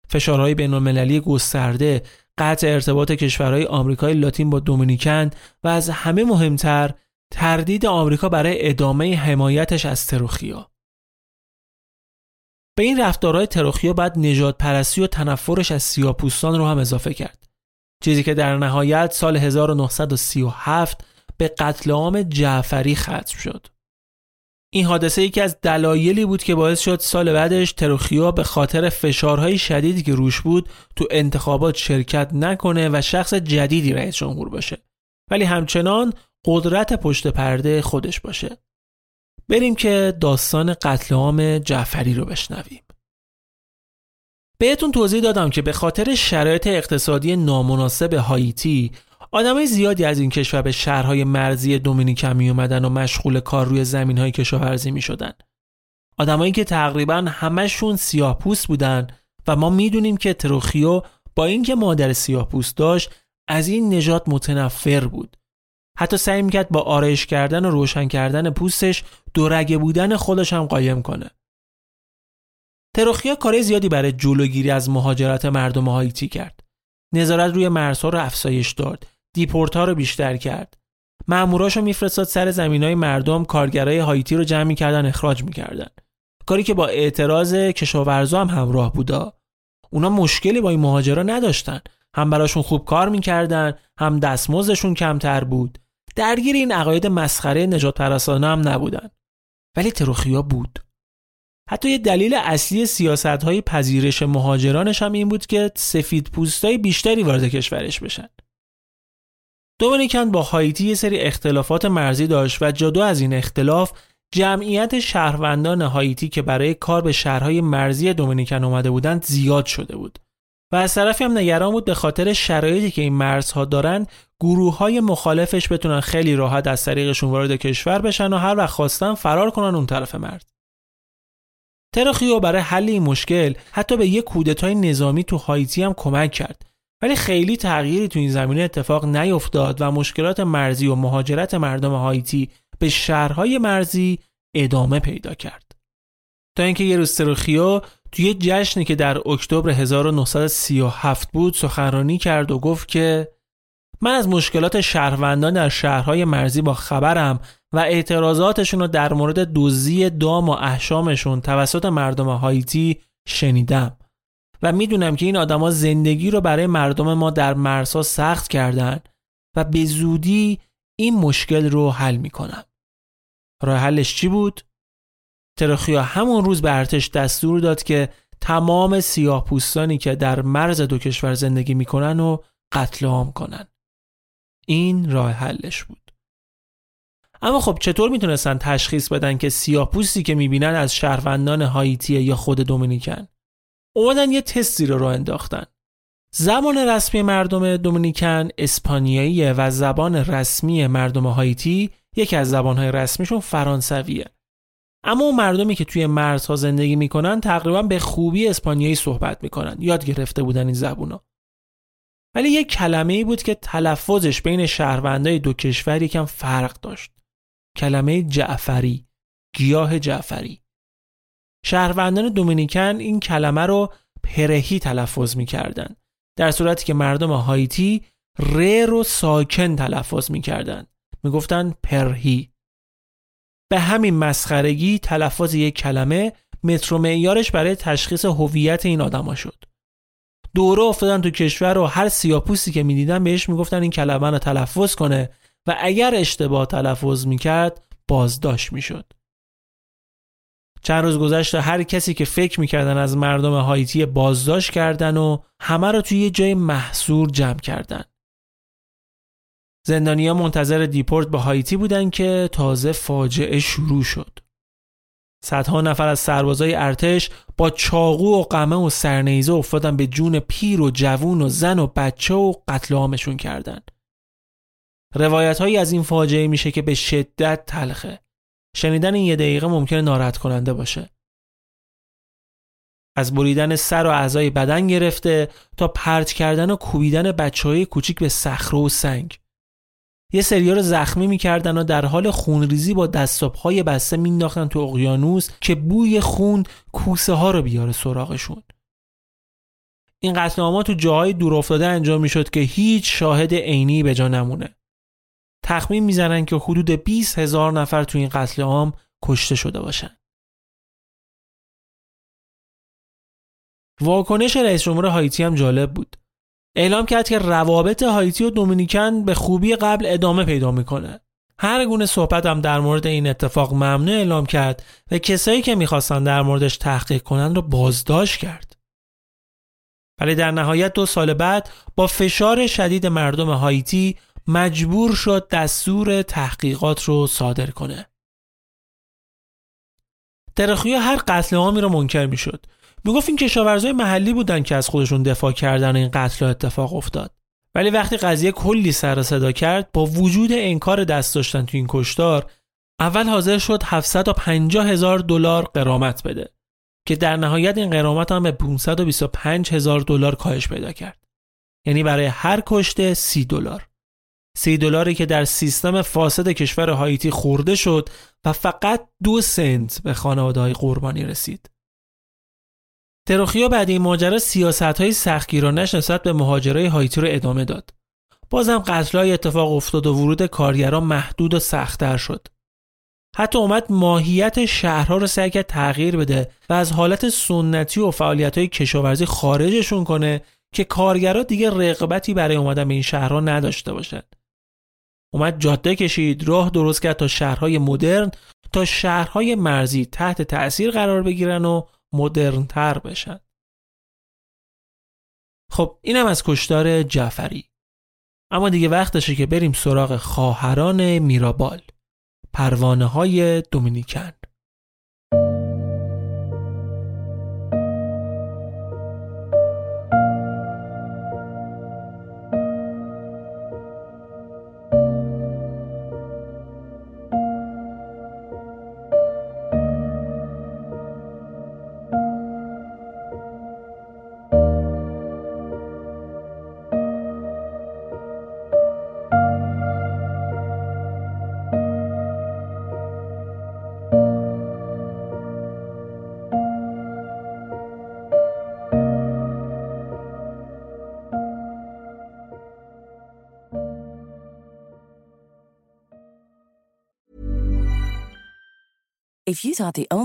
فشارهای بین‌المللی گسترده قطع ارتباط کشورهای آمریکای لاتین با دومینیکن و از همه مهمتر تردید آمریکا برای ادامه حمایتش از تروخیا. به این رفتارهای تروخیا بعد نجات پرستی و تنفرش از سیاپوستان رو هم اضافه کرد. چیزی که در نهایت سال 1937 به قتل عام جعفری ختم شد. این حادثه یکی از دلایلی بود که باعث شد سال بعدش تروخیا به خاطر فشارهای شدیدی که روش بود تو انتخابات شرکت نکنه و شخص جدیدی رئیس جمهور باشه. ولی همچنان قدرت پشت پرده خودش باشه. بریم که داستان قتل عام جعفری رو بشنویم. بهتون توضیح دادم که به خاطر شرایط اقتصادی نامناسب هایتی آدمای زیادی از این کشور به شهرهای مرزی دومینیکن می اومدن و مشغول کار روی زمین های کشاورزی می شدن. آدمایی که تقریبا همشون سیاه پوست بودن و ما می‌دونیم که تروخیو با اینکه مادر سیاه پوست داشت از این نجات متنفر بود. حتی سعی می‌کرد با آرایش کردن و روشن کردن پوستش دورگه بودن خودش هم قایم کنه. تروخیا کار زیادی برای جلوگیری از مهاجرت مردم هایتی کرد. نظارت روی مرزها رو افزایش داد دیپورت رو بیشتر کرد. ماموراشو میفرستاد سر زمین های مردم کارگرای هایتی رو جمع می‌کردن اخراج می‌کردن. کاری که با اعتراض کشاورزا هم همراه بودا. اونا مشکلی با این مهاجرا نداشتن. هم براشون خوب کار می‌کردن هم دستمزدشون کمتر بود. درگیر این عقاید مسخره نجات پرستانه هم نبودن. ولی تروخیا بود. حتی یه دلیل اصلی سیاست های پذیرش مهاجرانش هم این بود که سفید پوستای بیشتری وارد کشورش بشن. دومینیکن با هایتی یه سری اختلافات مرزی داشت و جدا از این اختلاف جمعیت شهروندان هایتی که برای کار به شهرهای مرزی دومینیکن اومده بودند زیاد شده بود. و از طرفی هم نگران بود به خاطر شرایطی که این مرزها دارن گروه های مخالفش بتونن خیلی راحت از طریقشون وارد کشور بشن و هر وقت خواستن فرار کنن اون طرف مرز. ترخیو برای حل این مشکل حتی به یک کودتای نظامی تو هایتی هم کمک کرد. ولی خیلی تغییری تو این زمینه اتفاق نیفتاد و مشکلات مرزی و مهاجرت مردم هایتی به شهرهای مرزی ادامه پیدا کرد. تا اینکه یه روز تروخیو توی جشنی که در اکتبر 1937 بود سخنرانی کرد و گفت که من از مشکلات شهروندان در شهرهای مرزی با خبرم و اعتراضاتشون رو در مورد دزدی دام و احشامشون توسط مردم هایتی شنیدم و می‌دونم که این آدما زندگی رو برای مردم ما در مرزها سخت کردن و به زودی این مشکل رو حل می‌کنم. راه حلش چی بود؟ ترخیا همون روز به ارتش دستور داد که تمام سیاه پوستانی که در مرز دو کشور زندگی می‌کنن و قتل عام کنن. این راه حلش بود. اما خب چطور می‌تونستن تشخیص بدن که سیاه پوستی که می‌بینن از شهروندان هایتی یا خود دومینیکن؟ اومدن یه تستی رو راه انداختن. زبان رسمی مردم دومینیکن اسپانیاییه و زبان رسمی مردم هایتی یکی از زبانهای رسمیشون فرانسویه. اما مردمی که توی مرزها زندگی می‌کنن تقریبا به خوبی اسپانیایی صحبت می‌کنن. یاد گرفته بودن این زبونا ولی یه کلمه ای بود که تلفظش بین شهروندای دو کشور یکم فرق داشت. کلمه جعفری گیاه جعفری. شهروندان دومینیکن این کلمه رو پرهی تلفظ می‌کردن. در صورتی که مردم هایتی ر رو ساکن تلفظ می‌کردن می‌گفتن پرهی. به همین مسخرگی تلفظ یک کلمه متر و معیارش برای تشخیص هویت این آدما شد. دوره افتادن تو کشور و هر سیاپوسی که می‌دیدن بهش می‌گفتن این کلمه رو تلفظ کنه و اگر اشتباه تلفظ می‌کرد بازداشت می‌شد. چند روز گذشته هر کسی که فکر می‌کردن از مردم هایتی بازداشت کردن و همه رو توی یه جای محصور جمع کردن زندانیا منتظر دیپورت به هایتی بودن که تازه فاجعه شروع شد صدها نفر از سربازای ارتش با چاقو و قمه و سرنیزه افتادن به جون پیر و جوون و زن و بچه و قتل عامشون کردن. روایت هایی از این فاجعه میشه که به شدت تلخه. شنیدن این یه دقیقه ممکنه ناراحت کننده باشه. از بریدن سر و اعضای بدن گرفته تا پرت کردن و کوبیدن بچه های کوچیک به صخره و سنگ. یه سریا رو زخمی می‌کردن و در حال خونریزی با دستابهای بسته مینداختن تو اقیانوس که بوی خون کوسه ها رو بیاره سراغشون این قتل تو جاهای دور افتاده انجام می‌شد که هیچ شاهد عینی به جا نمونه تخمین می‌زنن که حدود 20 هزار نفر تو این قتل عام کشته شده باشن واکنش رئیس جمهور هایتی هم جالب بود اعلام کرد که روابط هایتی و دومینیکن به خوبی قبل ادامه پیدا می‌کنه. هر گونه صحبت هم در مورد این اتفاق ممنوع اعلام کرد و کسایی که می‌خواستن در موردش تحقیق کنند رو بازداشت کرد. ولی در نهایت دو سال بعد با فشار شدید مردم هایتی مجبور شد دستور تحقیقات رو صادر کنه. درخوی هر قتل عامی رو منکر می‌شد. می‌گفت این کشاورزای محلی بودن که از خودشون دفاع کردن این قتل اتفاق افتاد. ولی وقتی قضیه کلی سر صدا کرد با وجود انکار دست داشتن تو این کشتار اول حاضر شد 750 هزار دلار قرامت بده که در نهایت این قرامت هم به 525 هزار دلار کاهش پیدا کرد. یعنی برای هر کشته 30 دلار. 30 دلاری که در سیستم فاسد کشور هایتی خورده شد و فقط دو سنت به خانواده های قربانی رسید تروخیا بعد این ماجرا سیاست های سختگیرانش نسبت به مهاجرای هایتی رو ادامه داد. بازم قتلای اتفاق افتاد و ورود کارگران محدود و سختتر شد. حتی اومد ماهیت شهرها رو سعی کرد تغییر بده و از حالت سنتی و فعالیت های کشاورزی خارجشون کنه که کارگرا دیگه رقبتی برای اومدن به این شهرها نداشته باشد. اومد جاده کشید راه درست کرد تا شهرهای مدرن تا شهرهای مرزی تحت تأثیر قرار بگیرن و مدرنتر بشن. خب اینم از کشتار جعفری. اما دیگه وقتشه که بریم سراغ خواهران میرابال پروانه های دومینیکن. If you thought the only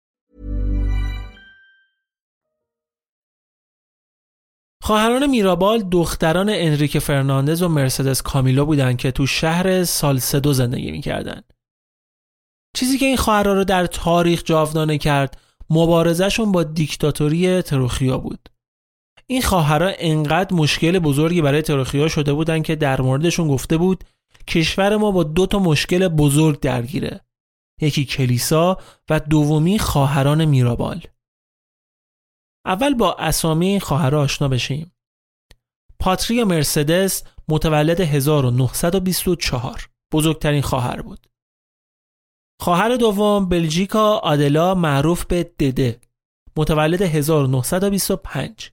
خواهران میرابال دختران انریک فرناندز و مرسدس کامیلو بودند که تو شهر سالسدو زندگی می‌کردن. چیزی که این خواهران رو در تاریخ جاودانه کرد مبارزشون با دیکتاتوری تروخیا بود. این خواهرها انقدر مشکل بزرگی برای تروخیا شده بودن که در موردشون گفته بود کشور ما با دو تا مشکل بزرگ درگیره. یکی کلیسا و دومی خواهران میرابال. اول با اسامی خواهرها آشنا بشیم. پاتریا مرسدس متولد 1924 بزرگترین خواهر بود. خواهر دوم بلژیکا آدلا معروف به دده متولد 1925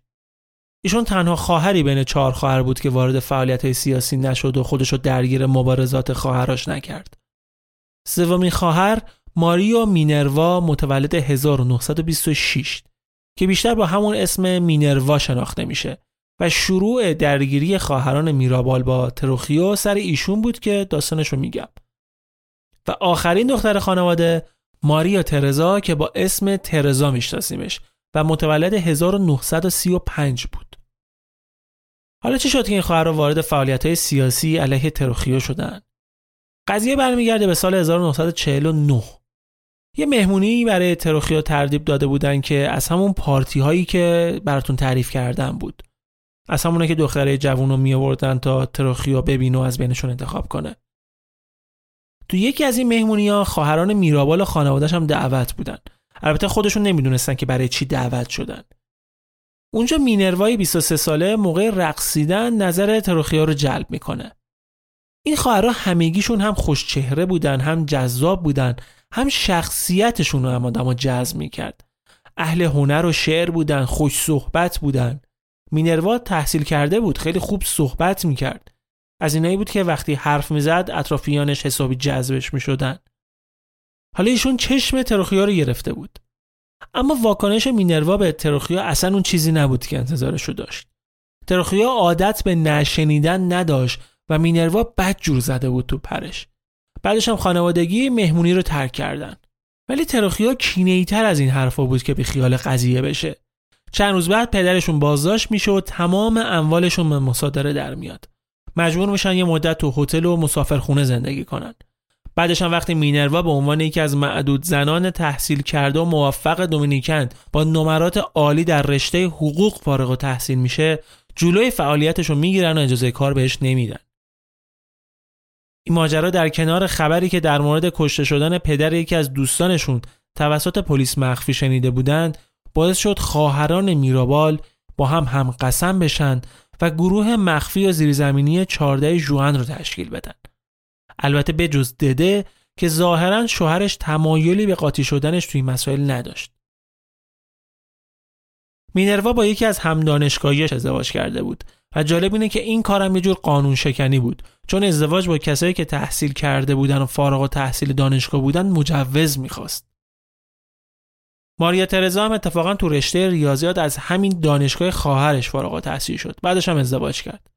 ایشون تنها خواهری بین چهار خواهر بود که وارد فعالیت سیاسی نشد و خودشو درگیر مبارزات خواهراش نکرد. سومین خواهر ماریو مینروا متولد 1926 که بیشتر با همون اسم مینروا شناخته میشه و شروع درگیری خواهران میرابال با تروخیو سر ایشون بود که داستانش رو میگم. و آخرین دختر خانواده ماریا ترزا که با اسم ترزا میشناسیمش و متولد 1935 بود. حالا چی شد که این خواهر وارد فعالیت های سیاسی علیه تروخیو شدن؟ قضیه برمیگرده به سال 1949. یه مهمونی برای تروخیو تردیب داده بودن که از همون پارتی هایی که براتون تعریف کردن بود. از همونه که دختره جوون رو می آوردن تا تروخیو ببین و از بینشون انتخاب کنه. تو یکی از این مهمونی ها خواهران میرابال و خانوادش هم دعوت بودن. البته خودشون نمی‌دونستن که برای چی دعوت شدن. اونجا مینروای 23 ساله موقع رقصیدن نظر تروخیا رو جلب می‌کنه. این خواهرها همگیشون هم خوش چهره بودن، هم جذاب بودن، هم شخصیتشون رو هم آدم جذب می‌کرد. اهل هنر و شعر بودن، خوش صحبت بودن. مینروا تحصیل کرده بود، خیلی خوب صحبت می‌کرد. از اینایی بود که وقتی حرف می‌زد اطرافیانش حسابی جذبش می‌شدن. حالا ایشون چشم تروخیا رو گرفته بود. اما واکنش مینروا به تروخیا اصلا اون چیزی نبود که انتظارش رو داشت. تروخیا عادت به نشنیدن نداشت و مینروا بد جور زده بود تو پرش. بعدش هم خانوادگی مهمونی رو ترک کردن. ولی تروخیا کینه‌ای تر از این حرفا بود که به خیال قضیه بشه. چند روز بعد پدرشون بازداشت میشه و تمام اموالشون به مصادره در میاد. مجبور میشن یه مدت تو هتل و مسافرخونه زندگی کنن. بعدش هم وقتی مینروا به عنوان یکی از معدود زنان تحصیل کرده و موفق دومینیکن با نمرات عالی در رشته حقوق فارغ و تحصیل میشه جلوی فعالیتش رو می‌گیرن و اجازه کار بهش نمیدن این ماجرا در کنار خبری که در مورد کشته شدن پدر یکی از دوستانشون توسط پلیس مخفی شنیده بودند باعث شد خواهران میرابال با هم هم قسم بشن و گروه مخفی و زیرزمینی 14 جوان رو تشکیل بدن البته به جز دده که ظاهرا شوهرش تمایلی به قاطی شدنش توی مسائل نداشت. مینروا با یکی از هم دانشگاهیش ازدواج کرده بود و جالب اینه که این کارم یه جور قانون شکنی بود چون ازدواج با کسایی که تحصیل کرده بودن و فارغ و تحصیل دانشگاه بودن مجوز می‌خواست. ماریا ترزا هم اتفاقا تو رشته ریاضیات از همین دانشگاه خواهرش فارغ تحصیل شد. بعدش هم ازدواج کرد.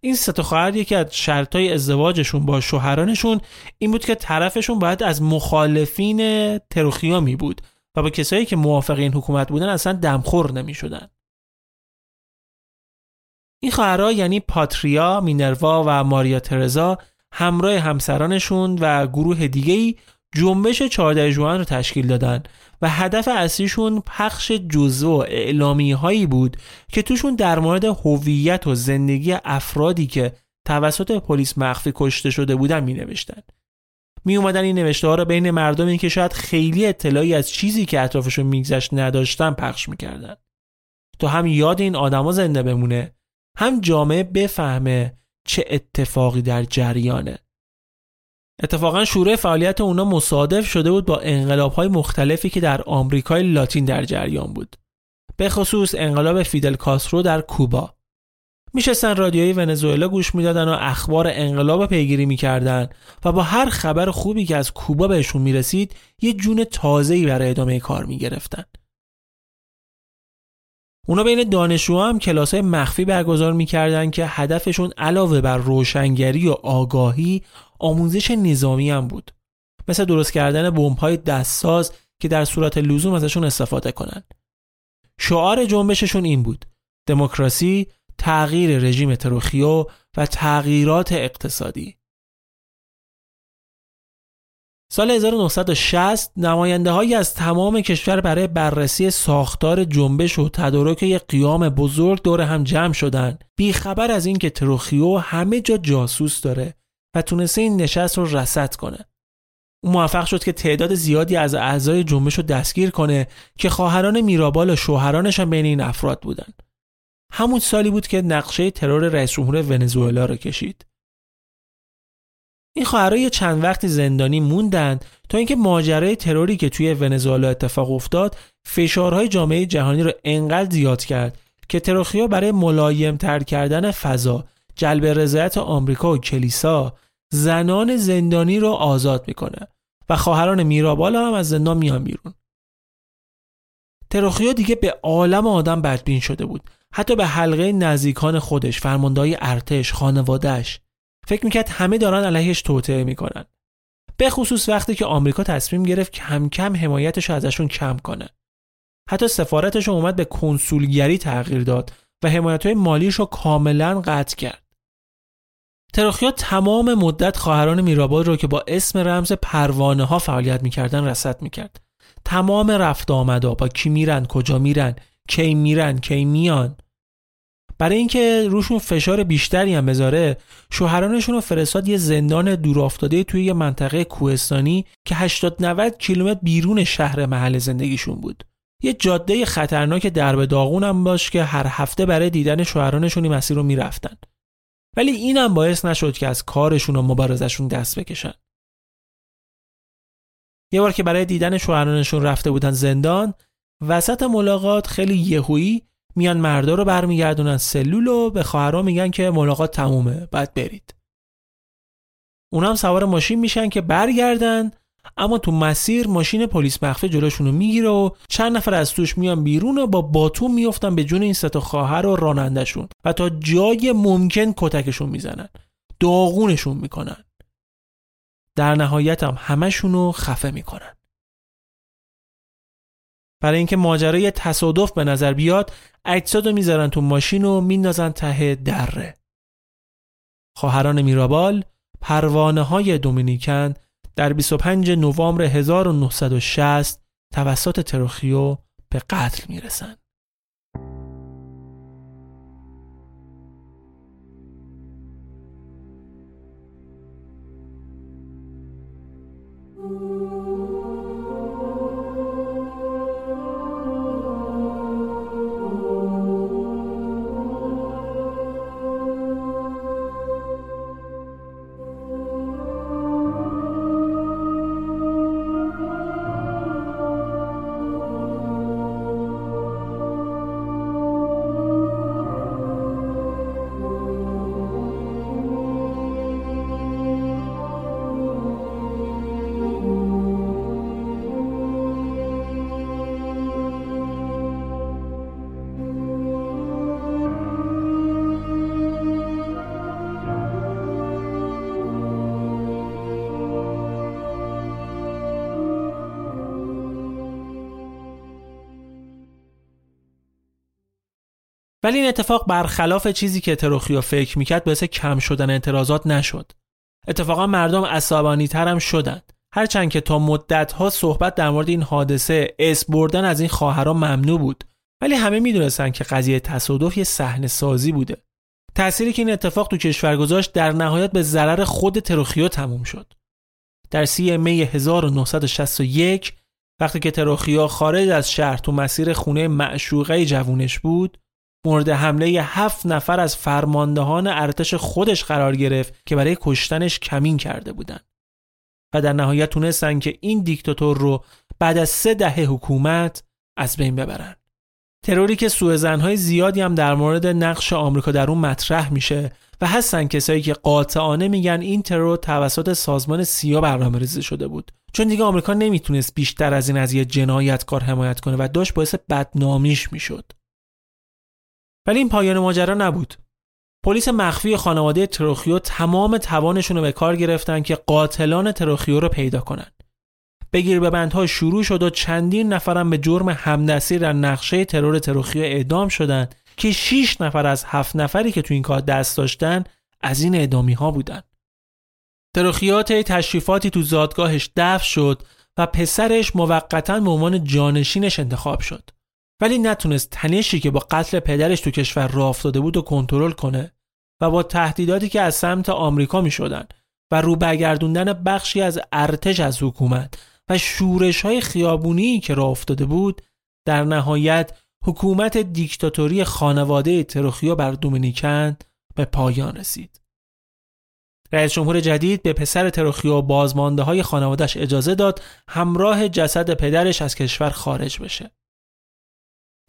این سه خواهر یکی از شرطای ازدواجشون با شوهرانشون این بود که طرفشون باید از مخالفین تروخیا می بود و با کسایی که موافق این حکومت بودن اصلا دمخور نمی شدن. این خواهرها یعنی پاتریا، مینروا و ماریا ترزا همراه همسرانشون و گروه دیگه‌ای جنبش 14 جوان رو تشکیل دادن و هدف اصلیشون پخش جزء و اعلامی هایی بود که توشون در مورد هویت و زندگی افرادی که توسط پلیس مخفی کشته شده بودن می نوشتن. می اومدن این نوشته ها رو بین مردمی که شاید خیلی اطلاعی از چیزی که اطرافشون میگذشت نداشتن پخش می‌کردن تا هم یاد این آدما زنده بمونه هم جامعه بفهمه چه اتفاقی در جریانه اتفاقا شروع فعالیت اونا مصادف شده بود با انقلاب های مختلفی که در آمریکای لاتین در جریان بود. به خصوص انقلاب فیدل کاسترو در کوبا. میشستن رادیوی ونزوئلا گوش می‌دادن و اخبار انقلاب پیگیری می‌کردن و با هر خبر خوبی که از کوبا بهشون می‌رسید یه جون تازه‌ای برای ادامه کار می‌گرفتن. اونا بین دانشجوها هم کلاس های مخفی برگزار می‌کردن که هدفشون علاوه بر روشنگری و آگاهی آموزش نظامی هم بود. مثل درست کردن بمب های دستساز که در صورت لزوم ازشون استفاده کنن. شعار جنبششون این بود: دموکراسی، تغییر رژیم تروخیو و تغییرات اقتصادی. سال 1960 نماینده هایی از تمام کشور برای بررسی ساختار جنبش و تدارک یک قیام بزرگ دور هم جمع شدن بیخبر از اینکه تروخیو همه جا جاسوس داره و تونسته این نشست رو رسد کنه. او موفق شد که تعداد زیادی از اعضای جنبش رو دستگیر کنه که خواهران میرابال و شوهرانش هم بین این افراد بودن. همون سالی بود که نقشه ترور رئیس جمهور ونزوئلا را کشید. این خواهرها چند وقتی زندانی موندن تا اینکه ماجرای تروری که توی ونزوئلا اتفاق افتاد فشارهای جامعه جهانی رو انقدر زیاد کرد که تروخیا برای ملایم تر کردن فضا جلب رضایت آمریکا و کلیسا زنان زندانی رو آزاد می‌کنه و خواهران میرابالا هم از زندان میان بیرون تروخیا دیگه به عالم آدم بدبین شده بود حتی به حلقه نزدیکان خودش فرماندهای ارتش خانوادهش فکر می‌کرد همه دارن علیهش توطعه می‌کنن. به خصوص وقتی که آمریکا تصمیم گرفت کم کم حمایتش ازشون کم کنه. حتی سفارتش رو اومد به کنسولگری تغییر داد و حمایت های مالیش رو کاملا قطع کرد. تراخیا تمام مدت خواهران میراباد رو که با اسم رمز پروانه ها فعالیت می‌کردن رسد می‌کرد. تمام رفت آمدا با کی میرن کجا میرن کی میرن کی میان. برای اینکه روشون فشار بیشتری هم بذاره شوهرانشون رو فرستاد یه زندان دورافتاده توی یه منطقه کوهستانی که 80 90 کیلومتر بیرون شهر محل زندگیشون بود. یه جاده خطرناک درب داغون هم باش که هر هفته برای دیدن شوهرانشون این مسیر رو می‌رفتن. ولی اینم باعث نشد که از کارشون و مبارزشون دست بکشن. یه بار که برای دیدن شوهرانشون رفته بودن زندان وسط ملاقات خیلی یهویی میان مردا رو برمیگردونن سلول و به خواهرها میگن که ملاقات تمومه بعد برید. اونم سوار ماشین میشن که برگردن اما تو مسیر ماشین پلیس مخفی جلوشون رو می‌گیره و چند نفر از توش میان بیرون و با باتون میفتن به جون این ستا خواهر و رانندشون و تا جای ممکن کتکشون می‌زنن داغونشون می‌کنن. در نهایت هم همشون رو خفه می‌کنن. برای اینکه ماجرای تصادف به نظر بیاد اجساد رو می‌ذارن تو ماشین و میندازن ته دره خواهران میرابال پروانه های دومینیکن در 25 نوامبر 1960 توسط تروخیو به قتل می‌رسند. ولی این اتفاق برخلاف چیزی که تروخیو فکر می‌کرد باعث کم شدن اعتراضات نشد. اتفاقا مردم عصبانی هم شدند. هرچند که تا مدت ها صحبت در مورد این حادثه اس بردن از این خواهران ممنوع بود ولی همه می‌دونستند که قضیه تصادف یه صحنه سازی بوده. تأثیری که این اتفاق تو کشور گذاشت در نهایت به ضرر خود تروخیو تموم شد. در سی می 1961 وقتی که تروخیا خارج از شهر تو مسیر خونه معشوقه جوونش بود مورد حمله هفت نفر از فرماندهان ارتش خودش قرار گرفت که برای کشتنش کمین کرده بودند. و در نهایت تونستن که این دیکتاتور رو بعد از سه دهه حکومت از بین ببرن. تروری که سوء زنهای زیادی هم در مورد نقش آمریکا در اون مطرح میشه و هستن کسایی که قاطعانه میگن این ترور توسط سازمان سیا برنامه‌ریزی شده بود. چون دیگه آمریکا نمی‌تونست بیشتر از این از یه جنایتکار حمایت کنه و داشت باعث بدنامیش می‌شد. ولی این پایان ماجرا نبود پلیس مخفی خانواده تروخیو تمام توانشون رو به کار گرفتن که قاتلان تروخیو رو پیدا کنن بگیر به بندها شروع شد و چندین نفرم به جرم همدستی در نقشه ترور تروخیو اعدام شدند که 6 نفر از هفت نفری که تو این کار دست داشتن از این اعدامی ها بودن. تروخیات تشریفاتی تو زادگاهش دفع شد و پسرش موقتا به عنوان جانشینش انتخاب شد. ولی نتونست تنشی که با قتل پدرش تو کشور راه افتاده بود و کنترل کنه و با تهدیداتی که از سمت آمریکا می شدن و رو برگردوندن بخشی از ارتش از حکومت و شورش های خیابونی که راه افتاده بود در نهایت حکومت دیکتاتوری خانواده تروخیو بر دومینیکن به پایان رسید. رئیس جمهور جدید به پسر تروخیو و بازمانده های خانوادش اجازه داد همراه جسد پدرش از کشور خارج بشه.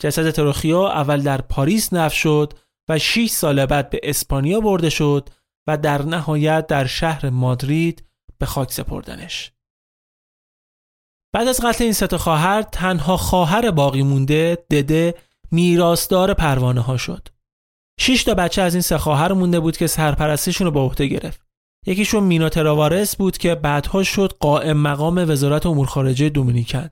جسد تروخیو اول در پاریس نف شد و 6 سال بعد به اسپانیا برده شد و در نهایت در شهر مادرید به خاک سپردنش. بعد از قتل این سه خواهر تنها خواهر باقی مونده دده میراثدار پروانه ها شد. شش تا بچه از این سه خواهر مونده بود که سرپرستیشون رو به عهده گرفت. یکیشون مینا تراوارس بود که بعدها شد قائم مقام وزارت امور خارجه دومینیکن.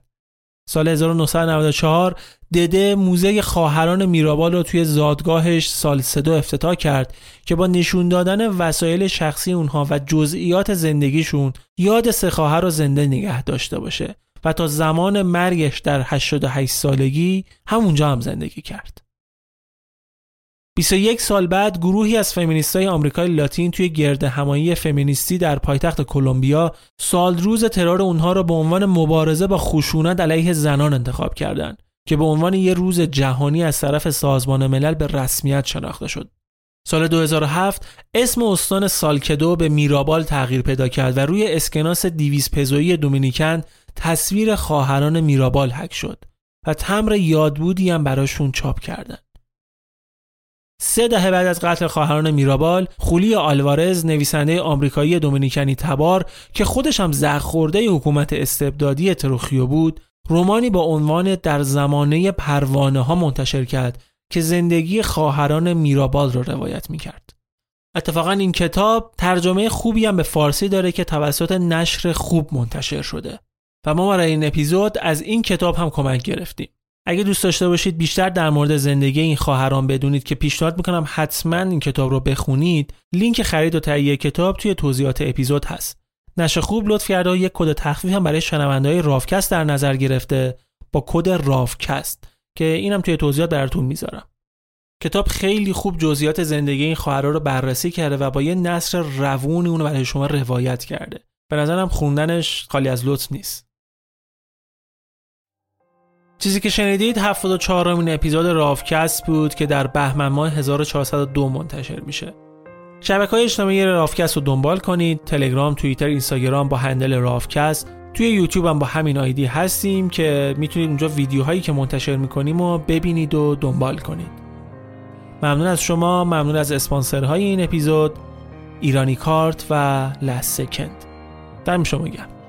سال 1994 دده موزه خواهران میرابال رو توی زادگاهش سال سدو افتتاح کرد که با نشون دادن وسایل شخصی اونها و جزئیات زندگیشون یاد سه خواهر رو زنده نگه داشته باشه و تا زمان مرگش در 88 سالگی همونجا هم زندگی کرد. 21 سال بعد گروهی از فمینیستای آمریکای لاتین توی گرد همایی فمینیستی در پایتخت کلمبیا سال روز ترور اونها را به عنوان مبارزه با خشونت علیه زنان انتخاب کردند که به عنوان یه روز جهانی از طرف سازمان ملل به رسمیت شناخته شد. سال 2007 اسم استان سالکدو به میرابال تغییر پیدا کرد و روی اسکناس دیویز پزویی دومینیکن تصویر خواهران میرابال حک شد و تمر یادبودی هم براشون چاپ کردن. سه دهه بعد از قتل خواهران میرابال خولی آلوارز نویسنده آمریکایی دومینیکنی تبار که خودش هم زخ حکومت استبدادی تروخیو بود رومانی با عنوان در زمانه پروانه ها منتشر کرد که زندگی خواهران میرابال را روایت می کرد. اتفاقا این کتاب ترجمه خوبی هم به فارسی داره که توسط نشر خوب منتشر شده. و ما برای این اپیزود از این کتاب هم کمک گرفتیم اگه دوست داشته باشید بیشتر در مورد زندگی این خواهران بدونید که پیشنهاد می‌کنم حتما این کتاب رو بخونید. لینک خرید و تهیه کتاب توی توضیحات اپیزود هست. نشر خوب لطف کرده و یک کد تخفیف هم برای شنوندهای رافکست در نظر گرفته. با کد رافکست که اینم توی توضیحات براتون می‌ذارم. کتاب خیلی خوب جزئیات زندگی این خواهرها رو بررسی کرده و با یه نصر روونی اونو برای شما روایت کرده. به نظرم خوندنش خالی از لطف نیست. چیزی که شنیدید 74 امین اپیزود رافکست بود که در بهمن ماه 1402 منتشر میشه. شبکه های اجتماعی رافکست رو دنبال کنید. تلگرام، توییتر، اینستاگرام با هندل رافکست. توی یوتیوب هم با همین آیدی هستیم که می‌تونید اونجا ویدیوهایی که منتشر می‌کنیم و ببینید و دنبال کنید. ممنون از شما. ممنون از اسپانسرهای این اپیزود. ایرانی کارت و لست سکند دم شما گرم.